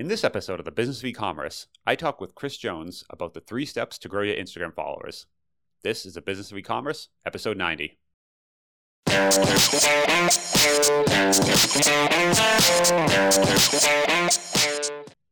In this episode of the Business of E-commerce, I talk with Chris Jones about the three steps to grow your Instagram followers. This is the Business of E-commerce, episode 90.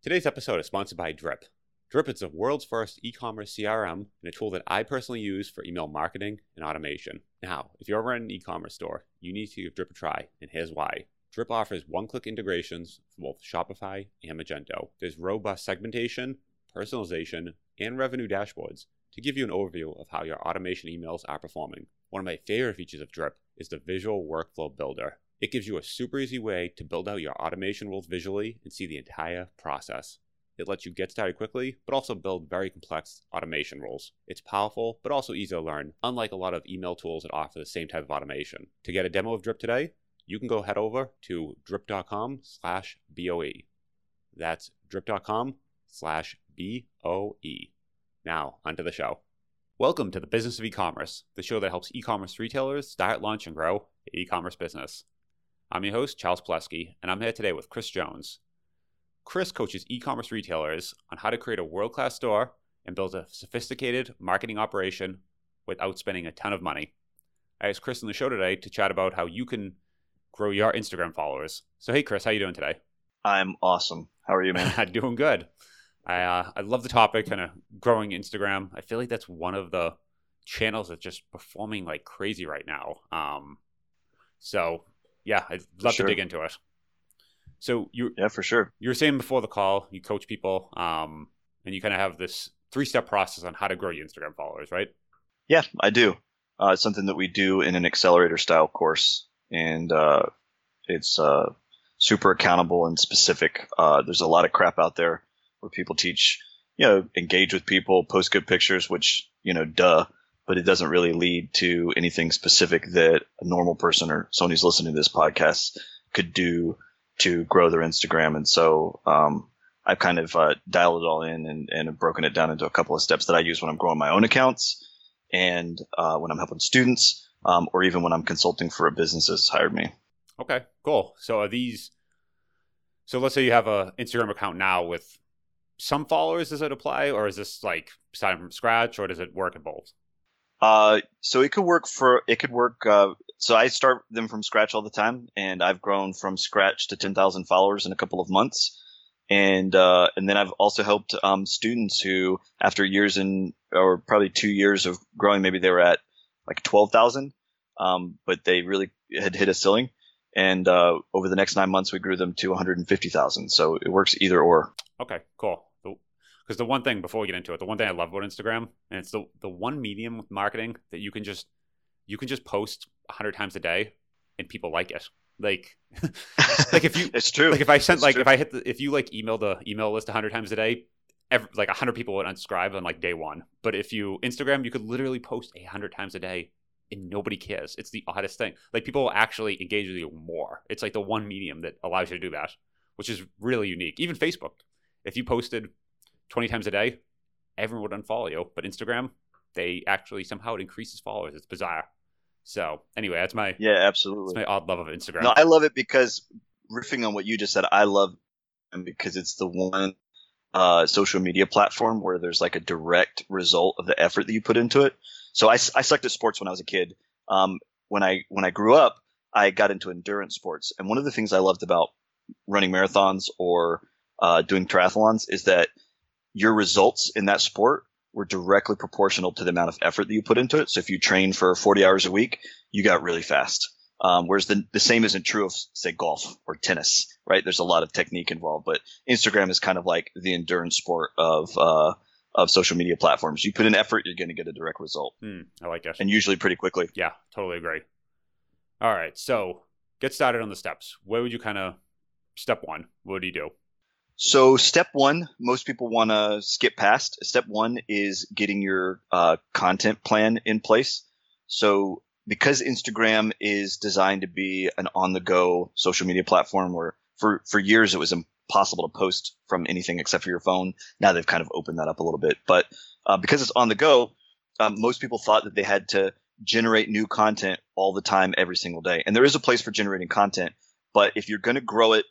Today's episode is sponsored by Drip. Drip is the world's first e-commerce CRM and a tool that I personally use for email marketing and automation. Now, if you're ever in an e-commerce store, you need to give Drip a try, and here's why. Drip offers one-click integrations for both Shopify and Magento. There's robust segmentation, personalization, and revenue dashboards to give you an overview of how your automation emails are performing. One of my favorite features of Drip is the Visual Workflow Builder. It gives you a super easy way to build out your automation rules visually and see the entire process. It lets you get started quickly, but also build very complex automation rules. It's powerful, but also easy to learn, unlike a lot of email tools that offer the same type of automation. To get a demo of Drip today, you can go head over to drip.com slash BOE. That's drip.com slash BOE. Now, onto the show. Welcome to the Business of E-commerce, the show that helps e-commerce retailers start, launch, and grow e-commerce business. I'm your host, Charles Palleschi, and I'm here today with Chris Jones. Chris coaches e-commerce retailers on how to create a world-class store and build a sophisticated marketing operation without spending a ton of money. I asked Chris on the show today to chat about how you can grow your Instagram followers. So hey Chris, how you doing today? I'm awesome. How are you, man? I'm doing good. I uh, I love the topic, kind of growing Instagram. I feel like that's one of the channels that's just performing like crazy right now. Um, so yeah, I'd love sure. to dig into it. So you yeah for sure. You were saying before the call, you coach people, um, and you kind of have this three step process on how to grow your Instagram followers, right? Yeah, I do. Uh, it's something that we do in an accelerator style course, and uh, it's uh, super accountable and specific. Uh, there's a lot of crap out there where people teach, you know, engage with people, post good pictures, which you know, duh but it doesn't really lead to anything specific that a normal person or someone who's listening to this podcast could do to grow their Instagram. And so um, I've kind of uh, dialed it all in and, and broken it down into a couple of steps that I use when I'm growing my own accounts and uh, when I'm helping students um, or even when I'm consulting for a business that's hired me. Okay, cool. So are these? So let's say you have a Instagram account now with some followers. Does it apply, or is this like starting from scratch, or does it work in both? Uh, so it could work for it could work. Uh, so I start them from scratch all the time, and I've grown from scratch to ten thousand followers in a couple of months. And uh, and then I've also helped um, students who, after years in or probably two years of growing, maybe they were at like twelve thousand, um, but they really had hit a ceiling. And uh, over the next nine months, we grew them to one hundred and fifty thousand. So it works either or. Okay, cool because the one thing before we get into it, the one thing I love about Instagram, and it's the the one medium with marketing that you can just you can just post hundred times a day and people like it. Like, like if you, it's true. Like if I sent it's like true. if I hit the if you like email the email list hundred times a day, every, like hundred people would unsubscribe on like day one. But if you Instagram, you could literally post a hundred times a day and nobody cares. It's the oddest thing. Like people will actually engage with you more. It's like the one medium that allows you to do that, which is really unique. Even Facebook, if you posted 20 times a day, everyone would unfollow you. But Instagram, they actually somehow it increases followers. It's bizarre. So anyway, that's my yeah, absolutely. That's my odd love of Instagram. No, I love it because riffing on what you just said, I love because it's the one uh, social media platform where there's like a direct result of the effort that you put into it. So I, I sucked at sports when I was a kid. Um, when I when I grew up, I got into endurance sports, and one of the things I loved about running marathons or uh, doing triathlons is that your results in that sport were directly proportional to the amount of effort that you put into it. So if you train for 40 hours a week, you got really fast. Um, whereas the, the same isn't true of say golf or tennis, right? There's a lot of technique involved, but Instagram is kind of like the endurance sport of, uh, of social media platforms. You put in effort, you're going to get a direct result. Mm, I like that. And usually pretty quickly. Yeah, totally agree. All right. So get started on the steps. Where would you kind of, step one, what do you do? So step one, most people want to skip past. Step one is getting your uh, content plan in place. So because Instagram is designed to be an on-the-go social media platform, where for for years it was impossible to post from anything except for your phone. Now they've kind of opened that up a little bit, but uh, because it's on the go, um, most people thought that they had to generate new content all the time, every single day. And there is a place for generating content, but if you're going to grow it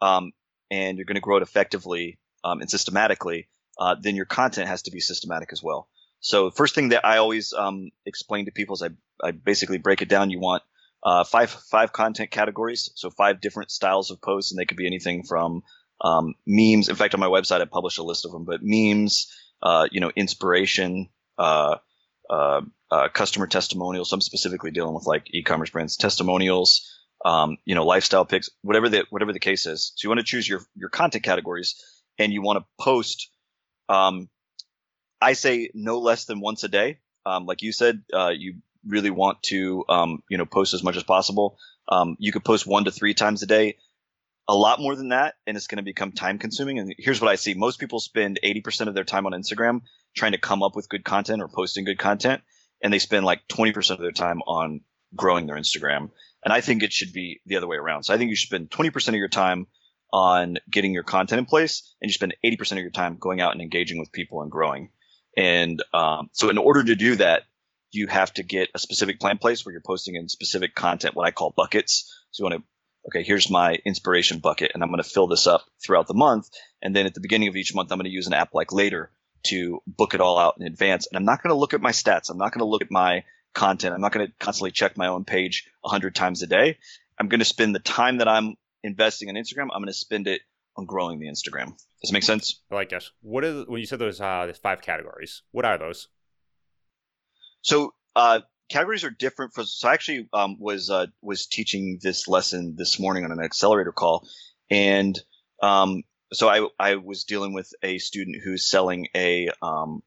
um, and you're going to grow it effectively um, and systematically, uh, then your content has to be systematic as well. So the first thing that I always um, explain to people is I, I basically break it down. You want uh, five five content categories, so five different styles of posts, and they could be anything from um, memes. In fact, on my website, I publish a list of them. But memes, uh, you know, inspiration, uh, uh, uh customer testimonials. I'm specifically dealing with like e-commerce brands testimonials, um, you know, lifestyle pics, whatever the whatever the case is. So you want to choose your your content categories, and you want to post. Um, I say no less than once a day. Um, like you said, uh, you really want to um, you know post as much as possible. Um, you could post one to three times a day. A lot more than that, and it's going to become time consuming. And here's what I see: most people spend 80% of their time on Instagram trying to come up with good content or posting good content, and they spend like 20% of their time on growing their Instagram. And I think it should be the other way around. So I think you should spend 20% of your time on getting your content in place, and you spend 80% of your time going out and engaging with people and growing. And um, so, in order to do that, you have to get a specific plan place where you're posting in specific content, what I call buckets. So you want to, okay, here's my inspiration bucket, and I'm going to fill this up throughout the month. And then at the beginning of each month, I'm going to use an app like Later to book it all out in advance. And I'm not going to look at my stats. I'm not going to look at my content. I'm not going to constantly check my own page 100 times a day. I'm going to spend the time that I'm investing in Instagram, I'm going to spend it on growing the Instagram. Does it make sense? I like it. What is when you said those uh, five categories? What are those? So uh, categories are different. For so I actually um, was uh, was teaching this lesson this morning on an accelerator call, and um, so I I was dealing with a student who's selling a um,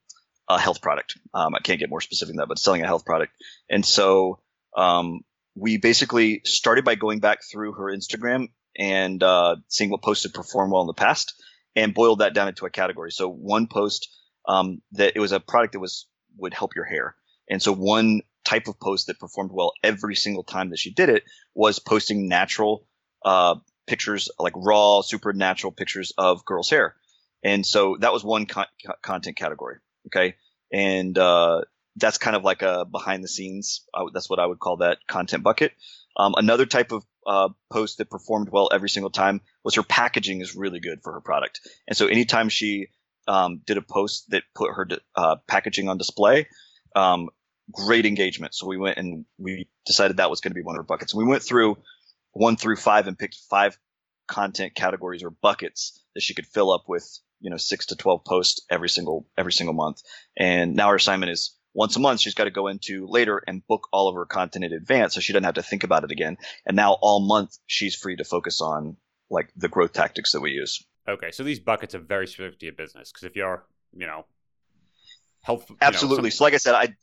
a health product. Um, I can't get more specific than that, but selling a health product. And so um, we basically started by going back through her Instagram and uh, seeing what posts had performed well in the past, and boiled that down into a category. So one post um, that it was a product that was would help your hair, and so one type of post that performed well every single time that she did it was posting natural uh, pictures, like raw, supernatural pictures of girls' hair. And so that was one con- content category. Okay. And, uh, that's kind of like a behind the scenes. that's what I would call that content bucket. Um, another type of uh, post that performed well every single time was her packaging is really good for her product. And so anytime she um, did a post that put her uh, packaging on display, um, great engagement. So we went and we decided that was going to be one of her buckets. And we went through one through five and picked five content categories or buckets that she could fill up with you know six to twelve posts every single every single month. And now her assignment is once a month she's got to go into later and book all of her content in advance so she doesn't have to think about it again. And now all month she's free to focus on like the growth tactics that we use. Okay, so these buckets are very specific to your business because if you're you know health absolutely. Know, so like I said, I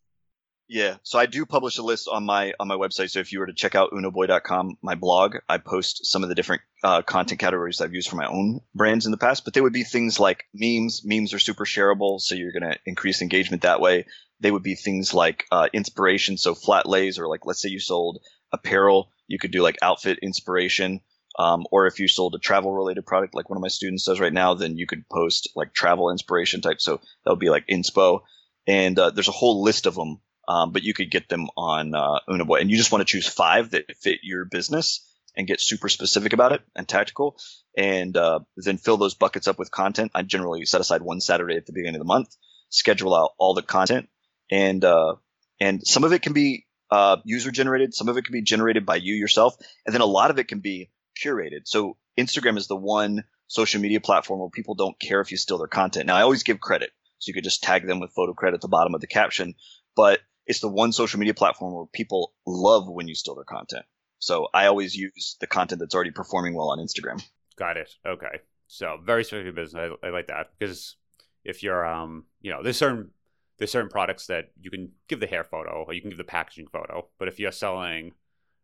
yeah, so I do publish a list on my on my website. So if you were to check out unoboy.com, my blog, I post some of the different uh, content categories I've used for my own brands in the past. But they would be things like memes. Memes are super shareable, so you're going to increase engagement that way. They would be things like uh, inspiration, so flat lays, or like let's say you sold apparel, you could do like outfit inspiration. Um, or if you sold a travel related product, like one of my students does right now, then you could post like travel inspiration type. So that would be like inspo. And uh, there's a whole list of them um, but you could get them on uh, Unaboy. And you just want to choose five that fit your business and get super specific about it and tactical, and uh, then fill those buckets up with content. I generally set aside one Saturday at the beginning of the month, schedule out all the content, and uh, and some of it can be uh, user generated, some of it can be generated by you yourself, and then a lot of it can be curated. So Instagram is the one social media platform where people don't care if you steal their content. Now I always give credit, so you could just tag them with photo credit at the bottom of the caption, but it's the one social media platform where people love when you steal their content. So I always use the content that's already performing well on Instagram. Got it. Okay. So very specific business. I, I like that because if you're, um, you know, there's certain there's certain products that you can give the hair photo or you can give the packaging photo, but if you're selling,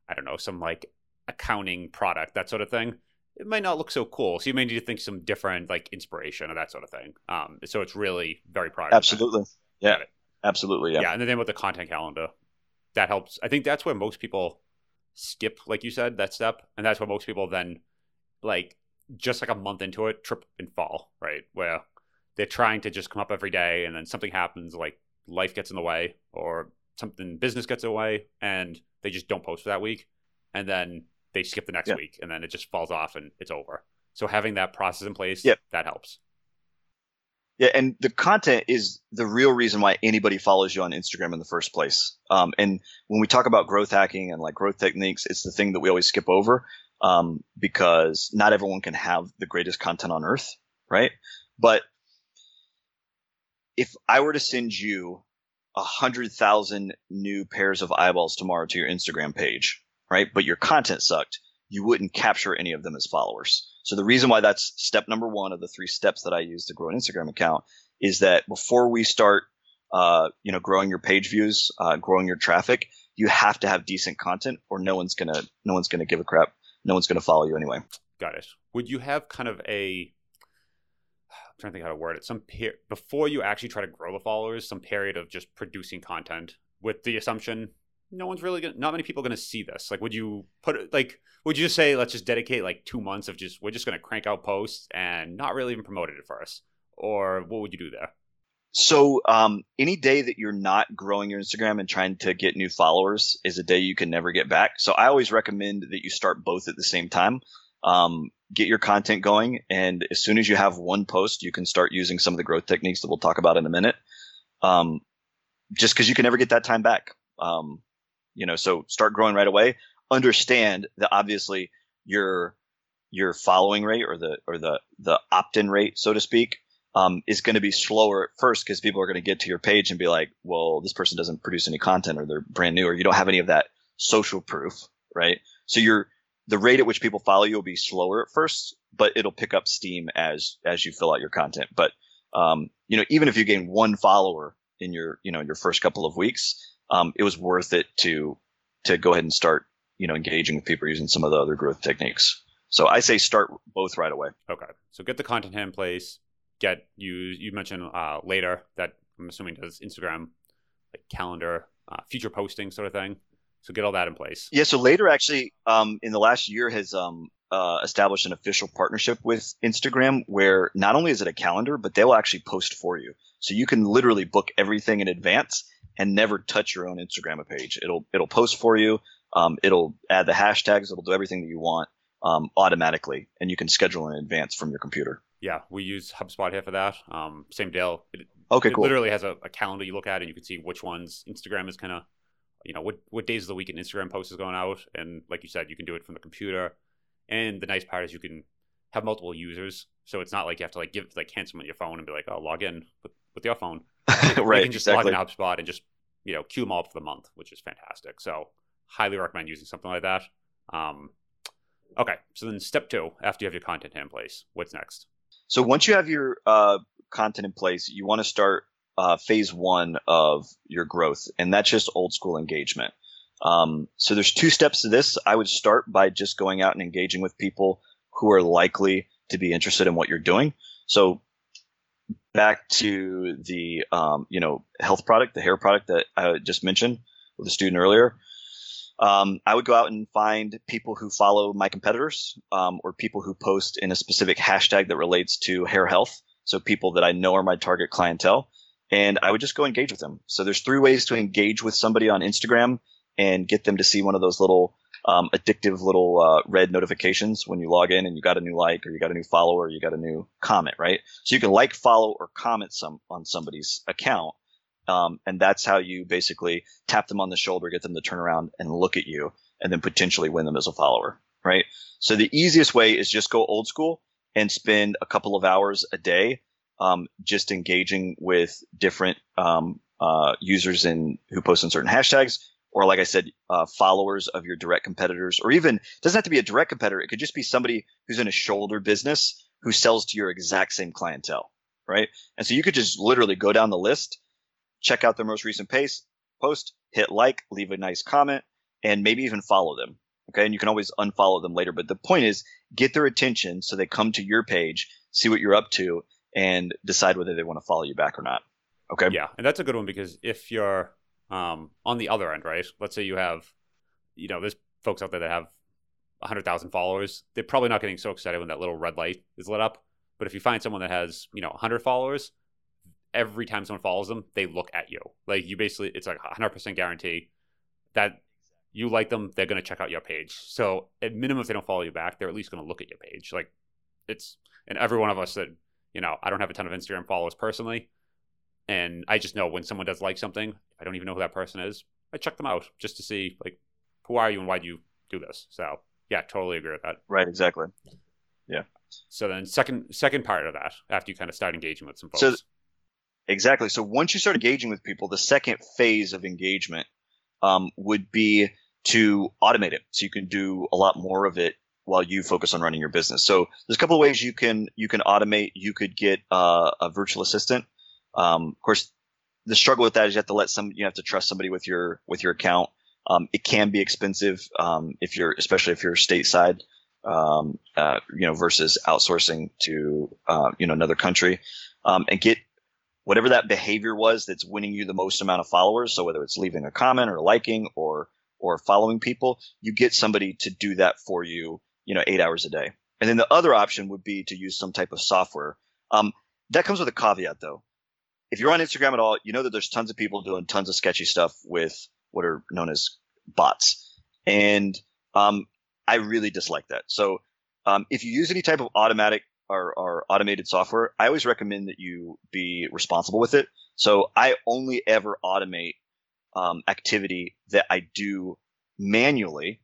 I don't know, some like accounting product, that sort of thing, it might not look so cool. So you may need to think some different like inspiration or that sort of thing. Um, so it's really very product. Absolutely. Yeah. Absolutely, yeah. Yeah, and then with the content calendar, that helps. I think that's where most people skip, like you said, that step, and that's where most people then, like, just like a month into it, trip and fall, right? Where they're trying to just come up every day, and then something happens, like life gets in the way, or something business gets in the way, and they just don't post for that week, and then they skip the next yeah. week, and then it just falls off and it's over. So having that process in place, Yep. that helps. Yeah, and the content is the real reason why anybody follows you on Instagram in the first place. Um, and when we talk about growth hacking and like growth techniques, it's the thing that we always skip over um, because not everyone can have the greatest content on earth, right? But if I were to send you a hundred thousand new pairs of eyeballs tomorrow to your Instagram page, right? But your content sucked, you wouldn't capture any of them as followers. So the reason why that's step number one of the three steps that I use to grow an Instagram account is that before we start, uh, you know, growing your page views, uh, growing your traffic, you have to have decent content, or no one's gonna, no one's gonna give a crap. No one's gonna follow you anyway. Got it. Would you have kind of a I'm trying to think how to word it. Some per- before you actually try to grow the followers, some period of just producing content with the assumption no one's really gonna, not many people are gonna see this. Like, would you put like, would you just say let's just dedicate like two months of just we're just gonna crank out posts and not really even promote it at first, or what would you do there? So, um, any day that you're not growing your Instagram and trying to get new followers is a day you can never get back. So, I always recommend that you start both at the same time. Um, get your content going, and as soon as you have one post, you can start using some of the growth techniques that we'll talk about in a minute. Um, just because you can never get that time back. Um, you know, so start growing right away. Understand that obviously your your following rate or the or the the opt-in rate, so to speak, um, is going to be slower at first because people are going to get to your page and be like, well, this person doesn't produce any content or they're brand new or you don't have any of that social proof, right? So your the rate at which people follow you will be slower at first, but it'll pick up steam as as you fill out your content. But um, you know, even if you gain one follower in your you know your first couple of weeks, um, it was worth it to to go ahead and start you know engaging with people using some of the other growth techniques. So I say start both right away. Okay, so get the content in place. Get you you mentioned uh, later that I'm assuming does Instagram like calendar, uh, future posting sort of thing. So get all that in place. Yeah. So later, actually, um, in the last year, has um, uh, established an official partnership with Instagram, where not only is it a calendar, but they will actually post for you. So you can literally book everything in advance and never touch your own Instagram page. It'll it'll post for you. Um, it'll add the hashtags. It'll do everything that you want um, automatically, and you can schedule in advance from your computer. Yeah, we use HubSpot here for that. Um, same deal. It, Okay, it cool. literally has a, a calendar you look at, and you can see which ones Instagram is kind of, you know, what what days of the week an Instagram post is going out, and like you said, you can do it from the computer. And the nice part is you can have multiple users, so it's not like you have to like give like hand someone your phone and be like, oh, log in with, with your phone. You right. can just exactly. log in HubSpot and just you know queue them all up for the month, which is fantastic. So highly recommend using something like that. Um, okay, so then step two, after you have your content in place, what's next? So once you have your uh, content in place, you want to start uh, phase one of your growth, and that's just old school engagement. Um, so there's two steps to this. I would start by just going out and engaging with people who are likely to be interested in what you're doing. So back to the um, you know health product, the hair product that I just mentioned with a student earlier. Um, I would go out and find people who follow my competitors um, or people who post in a specific hashtag that relates to hair health. So people that I know are my target clientele, and I would just go engage with them. So there's three ways to engage with somebody on Instagram and get them to see one of those little um, addictive little uh, red notifications when you log in and you got a new like or you got a new follower or you got a new comment, right? So you can like, follow, or comment some on somebody's account. Um, and that's how you basically tap them on the shoulder, get them to turn around and look at you, and then potentially win them as a follower, right? So the easiest way is just go old school and spend a couple of hours a day um, just engaging with different um, uh, users in who post on certain hashtags, or like I said, uh, followers of your direct competitors, or even doesn't have to be a direct competitor. It could just be somebody who's in a shoulder business who sells to your exact same clientele, right? And so you could just literally go down the list check out their most recent pace, post, hit like, leave a nice comment, and maybe even follow them. Okay. And you can always unfollow them later. But the point is get their attention so they come to your page, see what you're up to, and decide whether they want to follow you back or not. Okay. Yeah, and that's a good one because if you're um, on the other end, right? Let's say you have, you know, there's folks out there that have 100,000 followers. They're probably not getting so excited when that little red light is lit up. But if you find someone that has, you know, 100 followers, every time someone follows them, they look at you. Like you basically, it's like 100% guarantee that you like them, they're going to check out your page. So at minimum, if they don't follow you back, they're at least going to look at your page. Like it's and every one of us that you know I don't have a ton of Instagram followers personally, and I just know when someone does like something, I don't even know who that person is. I check them out just to see like who are you and why do you do this. So yeah, totally agree with that. Right, exactly. Yeah. So then second second part of that, after you kind of start engaging with some folks. So exactly. So once you start engaging with people, the second phase of engagement um, would be to automate it, so you can do a lot more of it while you focus on running your business. So there's a couple of ways you can you can automate. You could get uh, a virtual assistant. Um, of course, the struggle with that is you have to let some you have to trust somebody with your with your account. Um, it can be expensive um, if you're especially if you're stateside, um, uh, you know, versus outsourcing to uh, you know another country, um, and get whatever that behavior was that's winning you the most amount of followers. So whether it's leaving a comment or liking or or following people, you get somebody to do that for you, you know, eight hours a day. And then the other option would be to use some type of software. Um, that comes with a caveat though. If you're on Instagram at all, you know that there's tons of people doing tons of sketchy stuff with what are known as bots. And um, I really dislike that. So um, if you use any type of automatic or, or, automated software, I always recommend that you be responsible with it. So I only ever automate um, activity that I do manually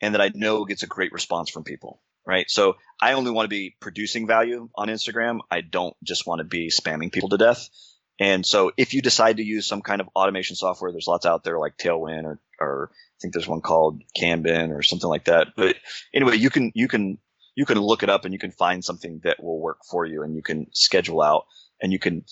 and that I know gets a great response from people. Right. So I only want to be producing value on Instagram. I don't just want to be spamming people to death. And so if you decide to use some kind of automation software, there's lots out there like Tailwind or, or I think there's one called Kanban or something like that. But anyway, you can, you can, you can look it up and you can find something that will work for you and you can schedule out and you can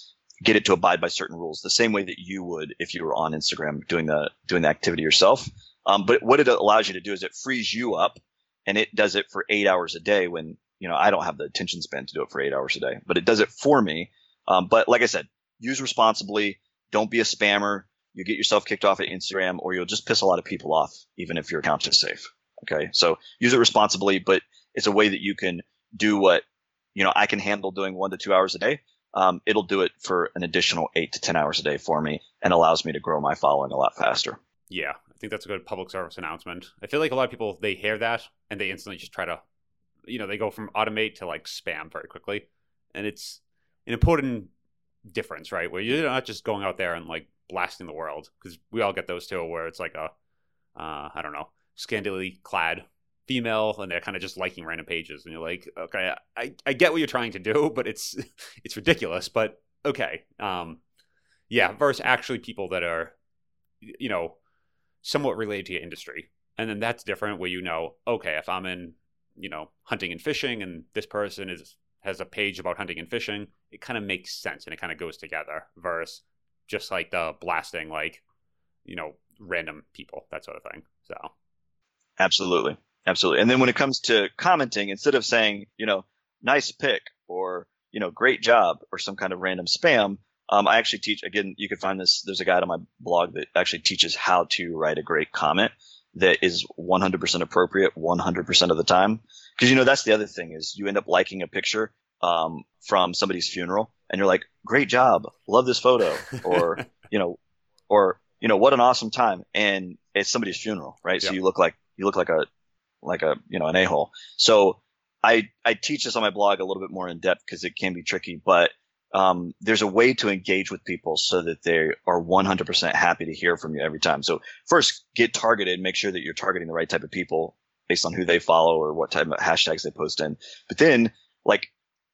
get it to abide by certain rules the same way that you would if you were on Instagram doing the, doing the activity yourself. Um, but what it allows you to do is it frees you up and it does it for eight hours a day when, you know, I don't have the attention span to do it for eight hours a day, but it does it for me. Um, but like I said, use responsibly. Don't be a spammer. You get yourself kicked off at Instagram or you'll just piss a lot of people off, even if your account is safe. Okay. So use it responsibly, but it's a way that you can do what, you know, I can handle doing one to two hours a day. Um, it'll do it for an additional eight to 10 hours a day for me and allows me to grow my following a lot faster. Yeah. I think that's a good public service announcement. I feel like a lot of people, they hear that and they instantly just try to, you know, they go from automate to like spam very quickly. And it's an important difference, right? Where you're not just going out there and like blasting the world because we all get those too, where it's like a, uh, I don't know, scantily clad female and they're kind of just liking random pages and you're like okay I, I get what you're trying to do but it's it's ridiculous but okay um yeah versus actually people that are you know somewhat related to your industry and then that's different where you know okay if i'm in you know hunting and fishing and this person is has a page about hunting and fishing, it kind of makes sense and it kind of goes together versus just like the blasting, like, you know, random people, that sort of thing. So, absolutely. Absolutely. And then when it comes to commenting, instead of saying, you know, nice pick or, you know, great job or some kind of random spam, um, I actually teach, again, you can find this. There's a guide on my blog that actually teaches how to write a great comment that is 100% appropriate 100% of the time. Because you know that's the other thing is you end up liking a picture um, from somebody's funeral, and you're like, "Great job, love this photo," or you know, or you know, what an awesome time, and it's somebody's funeral, right? Yep. So you look like you look like a like a you know an a hole. So I I teach this on my blog a little bit more in depth because it can be tricky, but um, there's a way to engage with people so that they are 100% happy to hear from you every time. So first, get targeted, make sure that you're targeting the right type of people based on who they follow or what type of hashtags they post in. But then, like,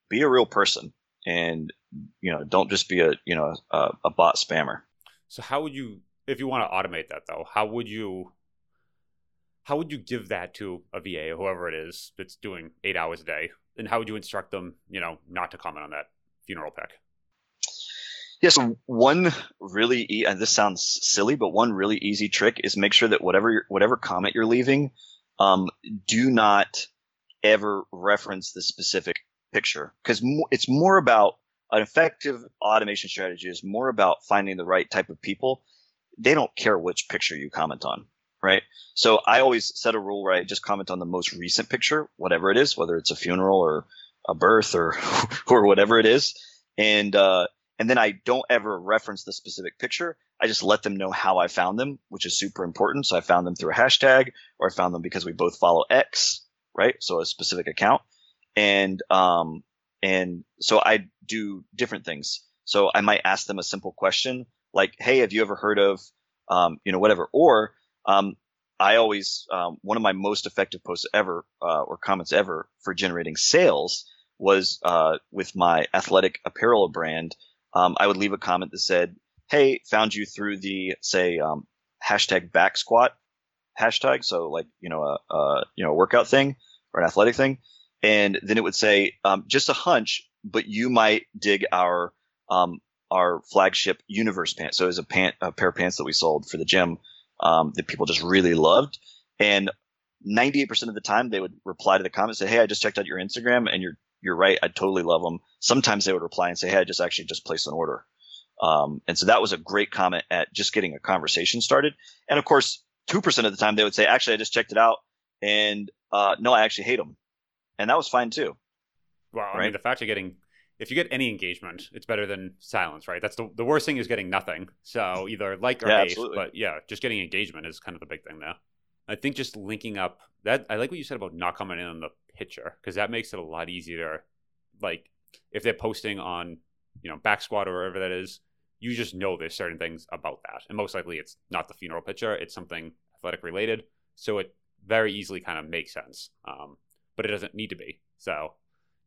be a real person and you know don't just be a you know a, a bot spammer. So how would you, if you want to automate that though, how would you? How would you give that to a VA or whoever it is that's doing eight hours a day? And how would you instruct them, you know, not to comment on that funeral pick? Yeah, so one really, e- and this sounds silly, but one really easy trick is make sure that whatever whatever comment you're leaving, um, do not ever reference the specific picture because mo- it's more about an effective automation strategy is more about finding the right type of people. They don't care which picture you comment on, right? So I always set a rule where I just comment on the most recent picture, whatever it is, whether it's a funeral or a birth or or whatever it is, and uh, and then I don't ever reference the specific picture. I just let them know how I found them, which is super important. So I found them through a hashtag, or I found them because we both follow X, right? So a specific account, and um, and so I do different things. So I might ask them a simple question like, "Hey, have you ever heard of, um, you know, whatever?" Or um, I always um, one of my most effective posts ever uh, or comments ever for generating sales was uh, with my athletic apparel brand. Um, I would leave a comment that said, "Hey, found you through the say um, hashtag back squat hashtag, so like you know a, a you know a workout thing or an athletic thing." and then it would say um, just a hunch, but you might dig our um, our flagship universe pants. So it was a pant a pair of pants that we sold for the gym um, that people just really loved, and 98% of the time they would reply to the comment say, "Hey, I just checked out your Instagram, and you're you're right. I totally love them." Sometimes they would reply and say, "Hey, I just actually just placed an order." Um, and so that was a great comment at just getting a conversation started. And of course, two percent of the time they would say, "Actually, I just checked it out, and uh, no, I actually hate them." and that was fine too. Well, I mean, the fact you're getting, if you get any engagement, it's better than silence, right? That's the the worst thing is getting nothing. So either like or yeah, hate, absolutely. but yeah, just getting engagement is kind of the big thing there. I think just linking up that I like what you said about not coming in on the picture because that makes it a lot easier. Like if they're posting on, you know, back squat or whatever that is, you just know there's certain things about that, and most likely it's not the funeral picture; it's something athletic related. So it very easily kind of makes sense. Um, but it doesn't need to be. So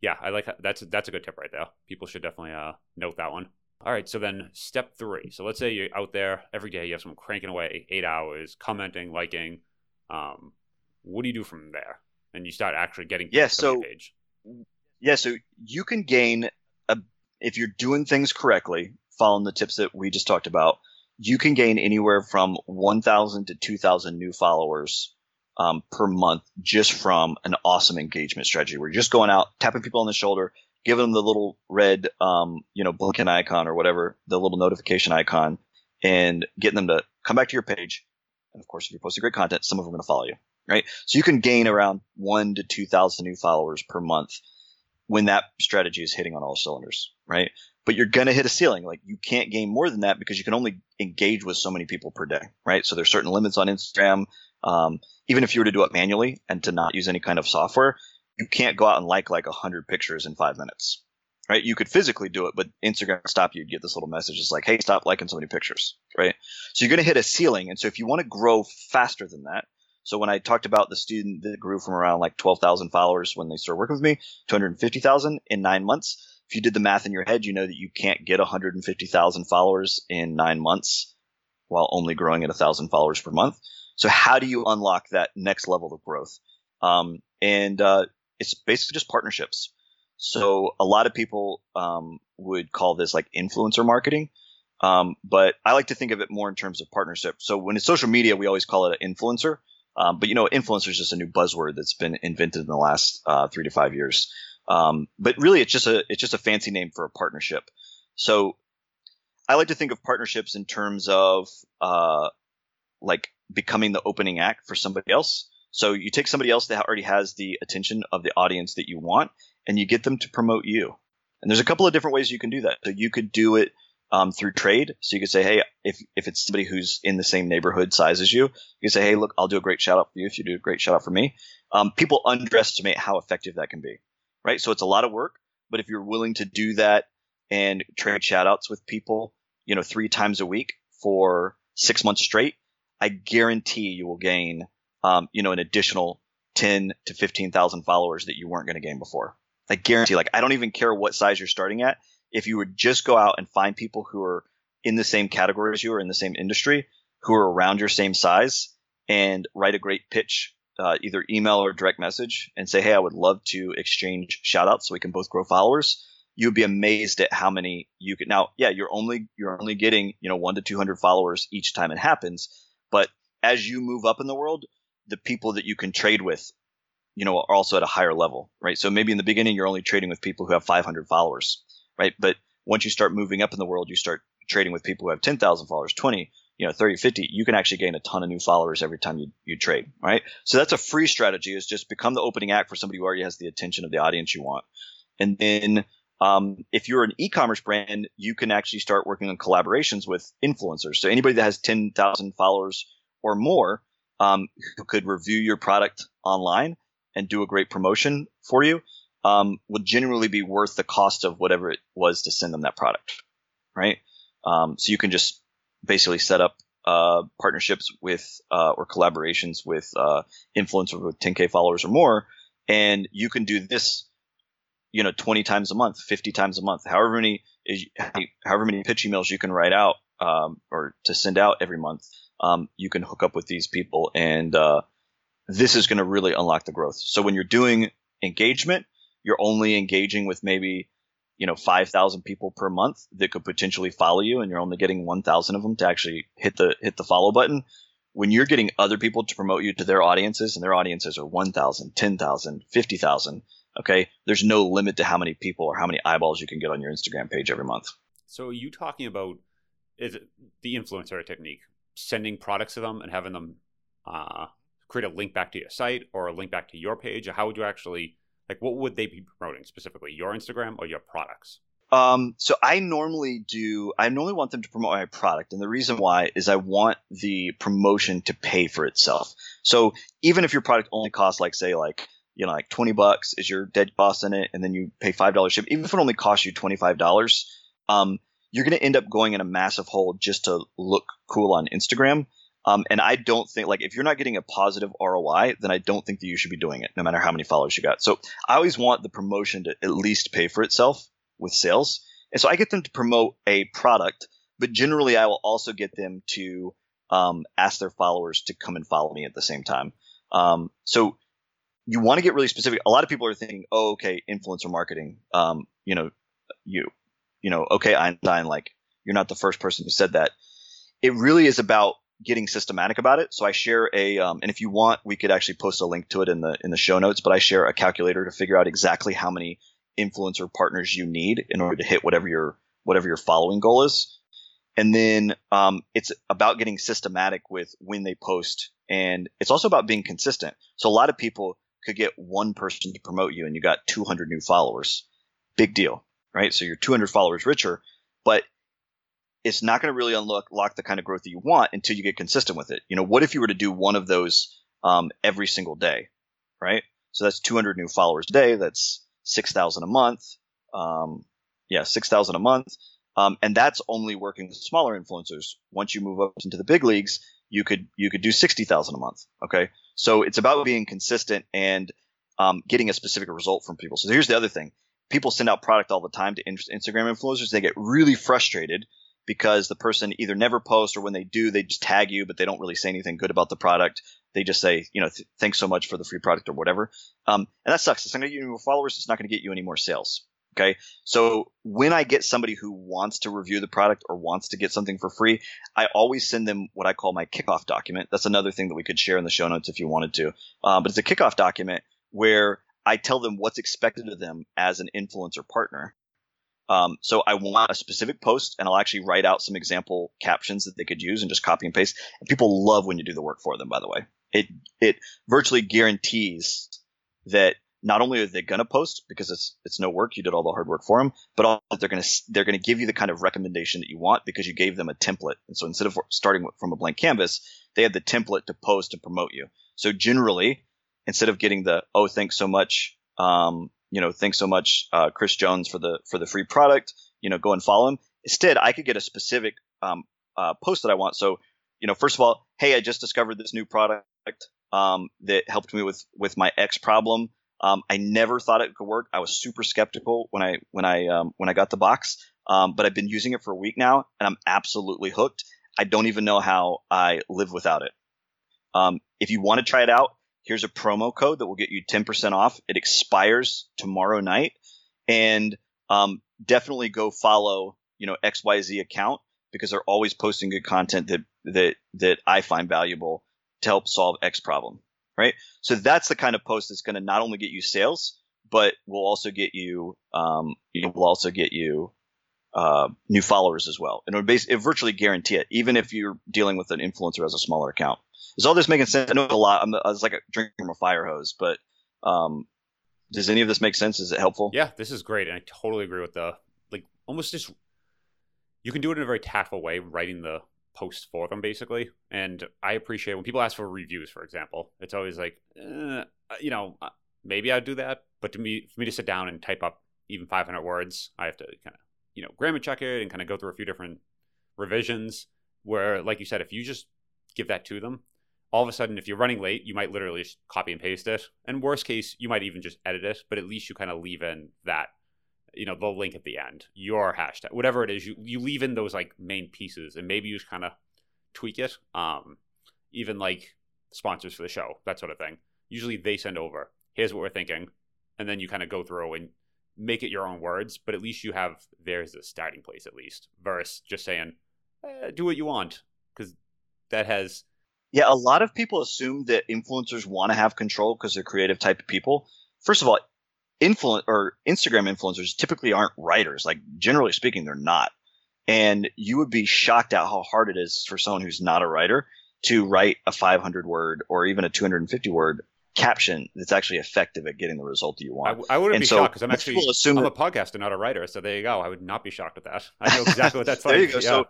yeah, I like that's that's a good tip right there. People should definitely uh, note that one. All right, so then step three. So let's say you're out there every day, you have someone cranking away eight hours, commenting, liking. Um, what do you do from there? And you start actually getting yeah. So yeah, so you can gain if you're doing things correctly, following the tips that we just talked about. You can gain anywhere from 1,000 to 2,000 new followers um, per month just from an awesome engagement strategy. We're just going out, tapping people on the shoulder, giving them the little red, um, you know, blinking icon or whatever, the little notification icon, and getting them to come back to your page. And of course, if you're posting great content, some of them are going to follow you, right? So you can gain around one to 2,000 new followers per month when that strategy is hitting on all cylinders, right? But you're going to hit a ceiling. Like you can't gain more than that because you can only engage with so many people per day, right? So there's certain limits on Instagram. Um, even if you were to do it manually and to not use any kind of software, you can't go out and like like 100 pictures in five minutes. Right? You could physically do it, but Instagram stop you. You get this little message. It's like, hey, stop liking so many pictures. Right? So you're going to hit a ceiling. And so if you want to grow faster than that, so when I talked about the student that grew from around like 12,000 followers when they started working with me, 250,000 in nine months. If you did the math in your head, you know that you can't get 150,000 followers in nine months while only growing at a thousand followers per month. So how do you unlock that next level of growth? Um, and uh, it's basically just partnerships. So a lot of people um, would call this like influencer marketing, um, but I like to think of it more in terms of partnership. So when it's social media, we always call it an influencer. Um, but you know, influencer is just a new buzzword that's been invented in the last uh, three to five years. Um, but really, it's just a it's just a fancy name for a partnership. So I like to think of partnerships in terms of uh, like becoming the opening act for somebody else. So you take somebody else that already has the attention of the audience that you want, and you get them to promote you. And there's a couple of different ways you can do that. So you could do it um, through trade. So you could say, hey, if if it's somebody who's in the same neighborhood size as you, you can say, hey, look, I'll do a great shout out for you if you do a great shout out for me. Um, people underestimate how effective that can be, right? So it's a lot of work, but if you're willing to do that and trade shout outs with people, you know, three times a week for six months straight, I guarantee you will gain, um, you know, an additional 10 to 15,000 followers that you weren't going to gain before. I guarantee, like, I don't even care what size you're starting at. If you would just go out and find people who are in the same category as you or in the same industry, who are around your same size and write a great pitch, uh, either email or direct message and say, Hey, I would love to exchange shout outs so we can both grow followers. You'd be amazed at how many you can. Now, yeah, you're only, you're only getting, you know, one to 200 followers each time it happens but as you move up in the world, the people that you can trade with, you know, are also at a higher level, right? So maybe in the beginning you're only trading with people who have 500 followers, right? But once you start moving up in the world, you start trading with people who have 10,000 followers, 20, you know, 30, 50, you can actually gain a ton of new followers every time you, you trade, right? So that's a free strategy is just become the opening act for somebody who already has the attention of the audience you want. And then um, if you're an e-commerce brand, you can actually start working on collaborations with influencers. So anybody that has 10,000 followers or more um, who could review your product online and do a great promotion for you, um, would generally be worth the cost of whatever it was to send them that product, right? Um, so you can just basically set up uh, partnerships with uh, or collaborations with uh, influencers with 10k followers or more, and you can do this, you know, 20 times a month, 50 times a month, however many however many pitch emails you can write out um, or to send out every month. Um, you can hook up with these people, and uh, this is going to really unlock the growth. So when you're doing engagement, you're only engaging with maybe you know 5000 people per month that could potentially follow you and you're only getting 1000 of them to actually hit the hit the follow button. When you're getting other people to promote you to their audiences and their audiences are 1000 10000 50000 okay there's no limit to how many people or how many eyeballs you can get on your instagram page every month. So are you talking about is the influencer technique sending products to them and having them uh, create a link back to your site or a link back to your page? Or how would you actually like, what would they be promoting specifically? Your Instagram or your products? Um, so I normally do. I normally want them to promote my product, and the reason why is I want the promotion to pay for itself. So even if your product only costs, like, say, like you know, like twenty bucks is your dead boss in it, and then you pay five dollars ship. Even if it only costs you twenty five dollars, um, you're going to end up going in a massive hole just to look cool on Instagram. Um, and I don't think like if you're not getting a positive ROI, then I don't think that you should be doing it, no matter how many followers you got. So I always want the promotion to at least pay for itself with sales. And so I get them to promote a product, but generally I will also get them to um, ask their followers to come and follow me at the same time. Um, so you want to get really specific. A lot of people are thinking, oh, okay, influencer marketing. Um, you know, you, you know, okay, Einstein, like you're not the first person who said that. It really is about getting systematic about it. So I share a, um, and if you want, we could actually post a link to it in the in the show notes. But I share a calculator to figure out exactly how many influencer partners you need in order to hit whatever your whatever your following goal is. And then um, it's about getting systematic with when they post, and it's also about being consistent. So a lot of people could get one person to promote you, and you got 200 new followers. Big deal, right? So you're 200 followers richer, but it's not going to really unlock lock the kind of growth that you want until you get consistent with it. You know, what if you were to do one of those um, every single day, right? So that's 200 new followers a day. That's 6,000 a month. Um, yeah, 6,000 a month. Um, and that's only working with smaller influencers. Once you move up into the big leagues, you could you could do 60,000 a month. Okay, so it's about being consistent and um, getting a specific result from people. So here's the other thing: people send out product all the time to Instagram influencers. They get really frustrated because the person either never posts or when they do, they just tag you, but they don't really say anything good about the product. They just say, you know, th- thanks so much for the free product or whatever. Um, and that sucks. It's not going to get you more followers. It's not going to get you any more sales. Okay. So when I get somebody who wants to review the product or wants to get something for free, I always send them what I call my kickoff document. That's another thing that we could share in the show notes if you wanted to. Um, but it's a kickoff document where I tell them what's expected of them as an influencer partner. Um, so I want a specific post, and I'll actually write out some example captions that they could use and just copy and paste. And people love when you do the work for them. By the way, it it virtually guarantees that not only are they going to post because it's it's no work, you did all the hard work for them, but they're going to they're going to give you the kind of recommendation that you want because you gave them a template. And so instead of starting from a blank canvas, they had the template to post and promote you. So generally, instead of getting the oh thanks so much um, you know, thanks so much, uh, Chris Jones for the for the free product. You know, go and follow him. Instead, I could get a specific um, uh, post that I want. So, you know, first of all, hey, I just discovered this new product um, that helped me with with my X problem. Um, I never thought it could work. I was super skeptical when I when I um, when I got the box, um, but I've been using it for a week now, and I'm absolutely hooked. I don't even know how I live without it. Um, if you want to try it out, here's a promo code that will get you 10% off. It expires tomorrow night. And um, definitely go follow, you know, XYZ account because they're always posting good content that, that, that I find valuable to help solve X problem. Right. So that's the kind of post that's going to not only get you sales, but will also get you, um, it will also get you, uh, new followers as well. And it, would it virtually guarantee it, even if you're dealing with an influencer as a smaller account. Is all this making sense? I know a lot. I'm, I was like a, drinking from a fire hose, but um, does any of this make sense? Is it helpful? Yeah, this is great, and I totally agree with the like almost just you can do it in a very tactful way, writing the post for them basically. And I appreciate when people ask for reviews, for example. It's always like, uh, you know, maybe I'd do that. But to me, for me to sit down and type up even 500 words, I have to kind of you know grammar check it and kind of go through a few different revisions. Where, like you said, if you just give that to them, all of a sudden, if you're running late, you might literally just copy and paste it. And worst case, you might even just edit it, but at least you kind of leave in that, you know, the link at the end, your hashtag, whatever it is, you, you leave in those like main pieces and maybe you just kind of tweak it. Um, even like sponsors for the show, that sort of thing. Usually they send over, here's what we're thinking. And then you kind of go through and make it your own words, but at least you have there's a starting place at least, versus just saying, eh, do what you want. Because that has yeah, a lot of people assume that influencers want to have control because they're creative type of people. First of all, influence or Instagram influencers typically aren't writers. Like generally speaking, they're not. And you would be shocked at how hard it is for someone who's not a writer to write a 500 word or even a 250 word caption that's actually effective at getting the result that you want. I, I wouldn't and be so shocked because I'm actually assume I'm that, a podcaster, not a writer. So there you go. I would not be shocked at that. I know exactly what that's like. there you go. Yeah. So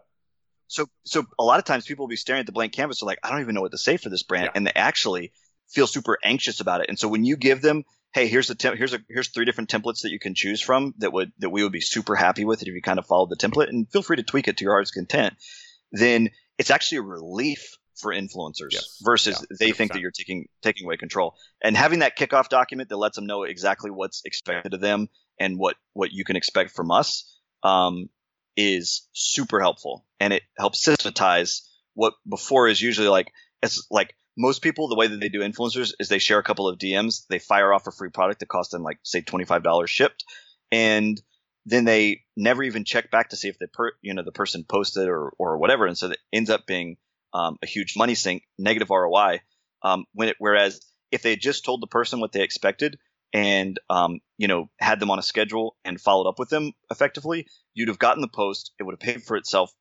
so so a lot of times people will be staring at the blank canvas, they're like, I don't even know what to say for this brand, yeah. and they actually feel super anxious about it. And so when you give them, hey, here's the temp- here's a here's three different templates that you can choose from that would that we would be super happy with if you kind of followed the template, and feel free to tweak it to your heart's content. Then it's actually a relief for influencers yes. versus yeah, they think that you're taking taking away control. And having that kickoff document that lets them know exactly what's expected of them and what what you can expect from us um, is super helpful and it helps systematize what before is usually like it's like most people the way that they do influencers is they share a couple of DMs, they fire off a free product that costs them like say $25 shipped and then they never even check back to see if the per, you know the person posted or or whatever and so it ends up being um, a huge money sink, negative ROI. Um, when it, whereas if they just told the person what they expected, and um, you know had them on a schedule and followed up with them effectively, you'd have gotten the post. It would have paid for itself,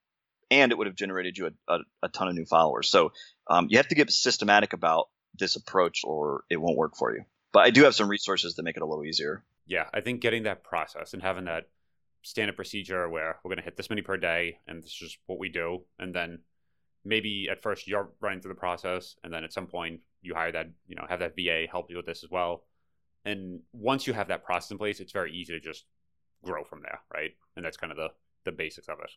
and it would have generated you a, a, a ton of new followers. So um, you have to get systematic about this approach, or it won't work for you. But I do have some resources that make it a little easier. Yeah, I think getting that process and having that standard procedure where we're going to hit this many per day, and this is what we do, and then maybe at first you're running through the process, and then at some point you hire that, you know, have that VA help you with this as well and once you have that process in place, it's very easy to just grow from there, right? And that's kind of the the basics of it.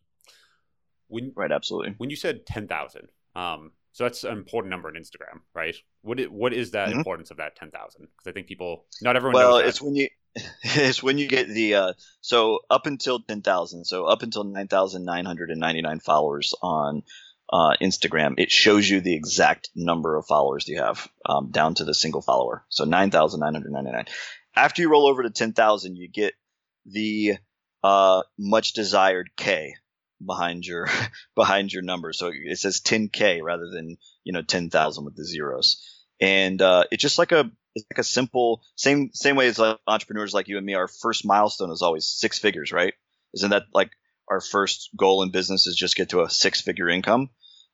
When, right, absolutely. When you said ten thousand, um, so that's an important number in Instagram, right? What What is that mm-hmm. importance of that ten thousand? Because I think people, not everyone. Well, it's when you it's when you get the uh, so up until ten thousand, so up until nine thousand nine hundred and ninety nine followers on uh, Instagram, it shows you the exact number of followers you have um, down to the single follower. So 9,999. After you roll over to 10,000, you get the uh, much desired K behind your behind your number. So it says 10K rather than you know 10,000 with the zeros. And uh, it's just like a it's like a simple same same way as like entrepreneurs like you and me. Our first milestone is always six figures, right? Isn't that like our first goal in business is just get to a six figure income?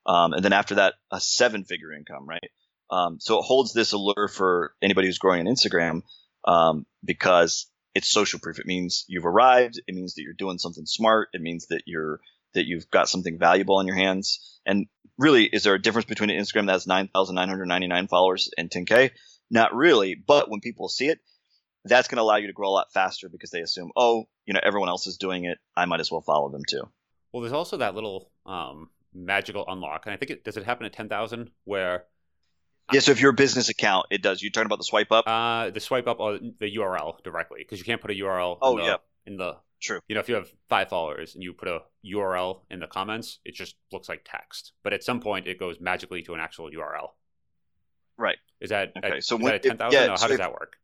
Um, and then after that, a seven figure income, right? Um, so it holds this allure for anybody who's growing on Instagram um, because it's social proof. It means you've arrived. It means that you're doing something smart. It means that you're that you've got something valuable on your hands. And really, is there a difference between an Instagram that has 9,999 followers and 10K? Not really. But when people see it, that's going to allow you to grow a lot faster because they assume, oh, you know, everyone else is doing it. I might as well follow them too. Well, there's also that little um, magical unlock. And I think it does it happen at ten thousand where yeah, so if you're a business account, it does. You're talking about the swipe up? Uh, the swipe up or the URL directly because you can't put a URL. Oh in the, yeah, in the true. You know, if you have five followers and you put a URL in the comments, it just looks like text. But at some point, it goes magically to an actual URL. Right. Is that okay? At, so when, ten thousand? Yeah, how so does if, that work?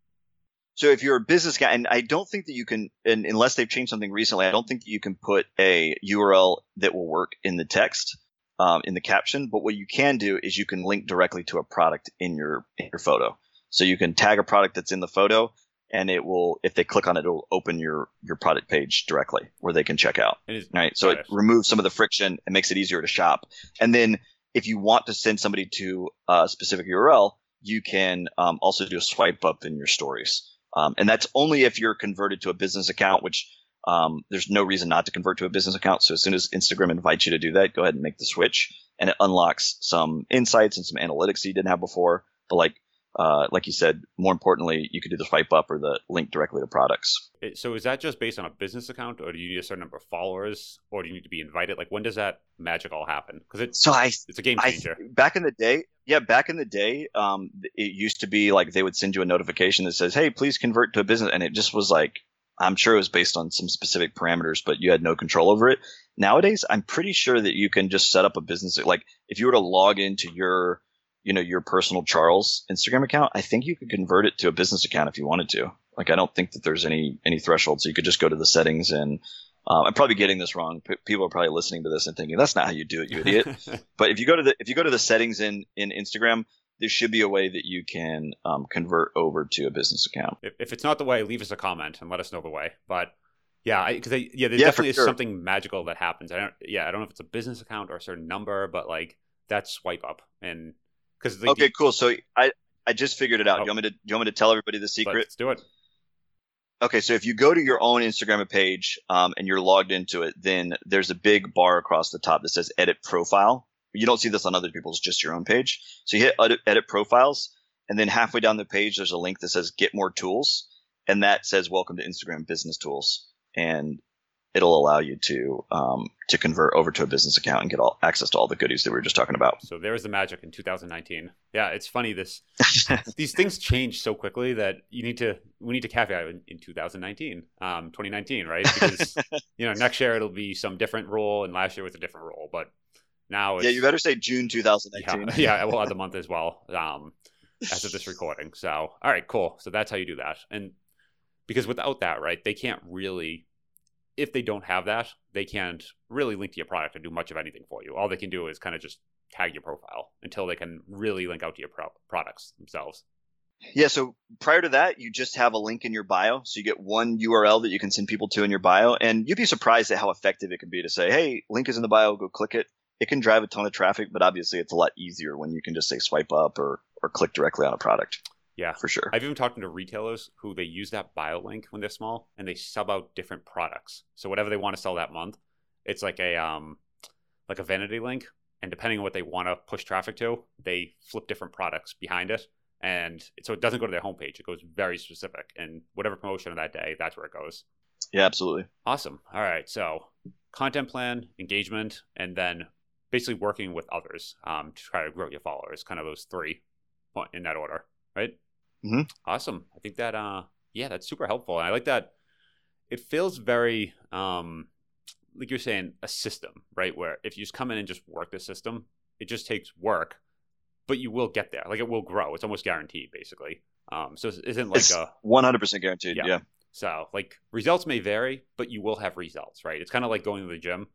So if you're a business guy, and I don't think that you can, and unless they've changed something recently, I don't think you can put a URL that will work in the text um, in the caption. But what you can do is you can link directly to a product in your in your photo. So you can tag a product that's in the photo, and it will, if they click on it, it will open your your product page directly where they can check out. right. So it removes some of the friction and makes it easier to shop. And then if you want to send somebody to a specific URL, you can um, also do a swipe up in your stories. Um, and that's only if you're converted to a business account, which um, there's no reason not to convert to a business account. So as soon as Instagram invites you to do that, go ahead and make the switch, and it unlocks some insights and some analytics that you didn't have before. But like uh, like you said, more importantly, you could do the swipe up or the link directly to products. So is that just based on a business account, or do you need a certain number of followers, or do you need to be invited? Like, when does that magic all happen? Because it's So I it's a game I changer. back in the day, yeah, back in the day, um, it used to be like they would send you a notification that says, "Hey, please convert to a business," and it just was like, I'm sure it was based on some specific parameters, but you had no control over it. Nowadays, I'm pretty sure that you can just set up a business. Like if you were to log into your, you know, your personal Charles Instagram account, I think you could convert it to a business account if you wanted to. Like I don't think that there's any any threshold, so you could just go to the settings and. Um, I'm probably getting this wrong. P- people are probably listening to this and thinking that's not how you do it, you idiot. But if you go to the if you go to the settings in in Instagram, there should be a way that you can um, convert over to a business account. if, if it's not the way, leave us a comment and let us know the way. But yeah, because yeah, there Yeah, definitely is sure. something magical that happens. I don't, yeah, I don't know if it's a business account or a certain number, but like that swipe up and because like, okay, cool. So I I just figured it out. Oh. Do you want me to you want me to tell everybody the secret? let's do it. Okay, so if you go to your own Instagram page um, and you're logged into it, then there's a big bar across the top that says Edit Profile. You don't see this on other people's, just your own page. So you hit Edit, edit Profiles, and then halfway down the page, there's a link that says Get More Tools, and that says Welcome to Instagram Business Tools, and it'll allow you to um, to convert over to a business account and get all access to all the goodies that we were just talking about. So there's the magic in 2019. Yeah, it's funny this these things change so quickly that you need to we need to caveat in, in 2019, um, 2019, right? Because you know next year it'll be some different rule, and last year was a different rule, but now yeah, you better say June 2019. Yeah, yeah, we'll add the month as well um, as of this recording. So, all right, cool. So that's how you do that. And because without that, right, they can't really, if they don't have that, they can't really link to your product and do much of anything for you. All they can do is kind of just tag your profile until they can really link out to your pro- products themselves. Yeah, so prior to that, you just have a link in your bio. So you get one URL that you can send people to in your bio. And you'd be surprised at how effective it can be to say, hey, link is in the bio, go click it. It can drive a ton of traffic, but obviously it's a lot easier when you can just say swipe up or, or click directly on a product. Yeah. For sure. I've even talked to retailers who they use that bio link when they're small and they sub out different products. So whatever they want to sell that month, it's like a um like a vanity link. And depending on what they want to push traffic to, they flip different products behind it. And so it doesn't go to their homepage. It goes very specific. And whatever promotion of that day, that's where it goes. Yeah, absolutely. Awesome. All right. So content plan, engagement, and then basically working with others um, to try to grow your followers. Kind of those three in that order, right? Mhm. Awesome. I think that, uh, yeah, that's super helpful. And I like that. It feels very, um, like you're saying, a system, right? Where if you just come in and just work the system, it just takes work, but you will get there. Like it will grow. It's almost guaranteed, basically. Um, so it isn't like It's a 100% guaranteed. Yeah. Yeah. so, like, results may vary, but you will have results, right? It's kind of like going to the gym.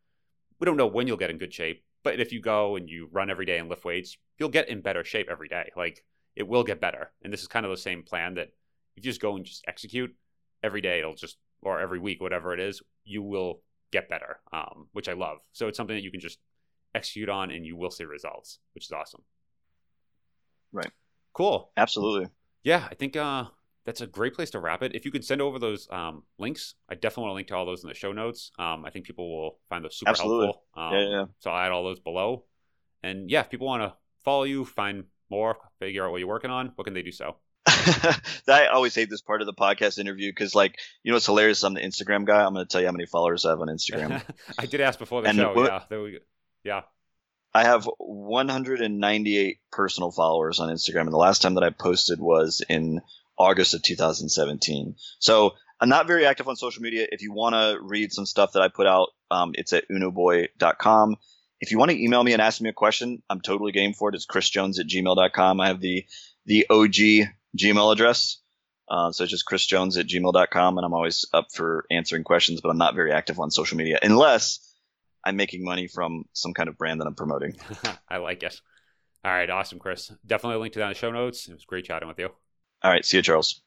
We don't know when you'll get in good shape, but if you go and you run every day and lift weights, you'll get in better shape every day. Like, it will get better. And this is kind of the same plan that if you just go and just execute every day, it'll just, or every week, whatever it is, you will get better, um, which I love. So, it's something that you can just execute on and you will see results, which is awesome. Right. Cool Absolutely. yeah, I think uh, that's a great place to wrap it. If you could send over those um, links, I definitely want to link to all those in the show notes. Um, I think people will find those super Absolutely. helpful. Um, Yeah, yeah. So I'll add all those below. And yeah, if people want to follow you, find more, figure out what you're working on, what can they do so? I always hate this part of the podcast interview because, like, you know, what's hilarious. I'm the Instagram guy. I'm going to tell you how many followers I have on Instagram. I did ask before the And show. what- Yeah, there we go. Yeah. I have 198 personal followers on Instagram, and the last time that I posted was in August of 2017. So I'm not very active on social media. If you want to read some stuff that I put out, um, it's at unoboy.com. If you want to email me and ask me a question, I'm totally game for it. It's chrisjones at gmail.com. I have the the OG Gmail address. Uh, so it's just chrisjones at gmail.com, and I'm always up for answering questions, but I'm not very active on social media unless I'm making money from some kind of brand that I'm promoting. I like it. All right. Awesome, Chris. Definitely link to that in the show notes. It was great chatting with you. All right, see you, Charles.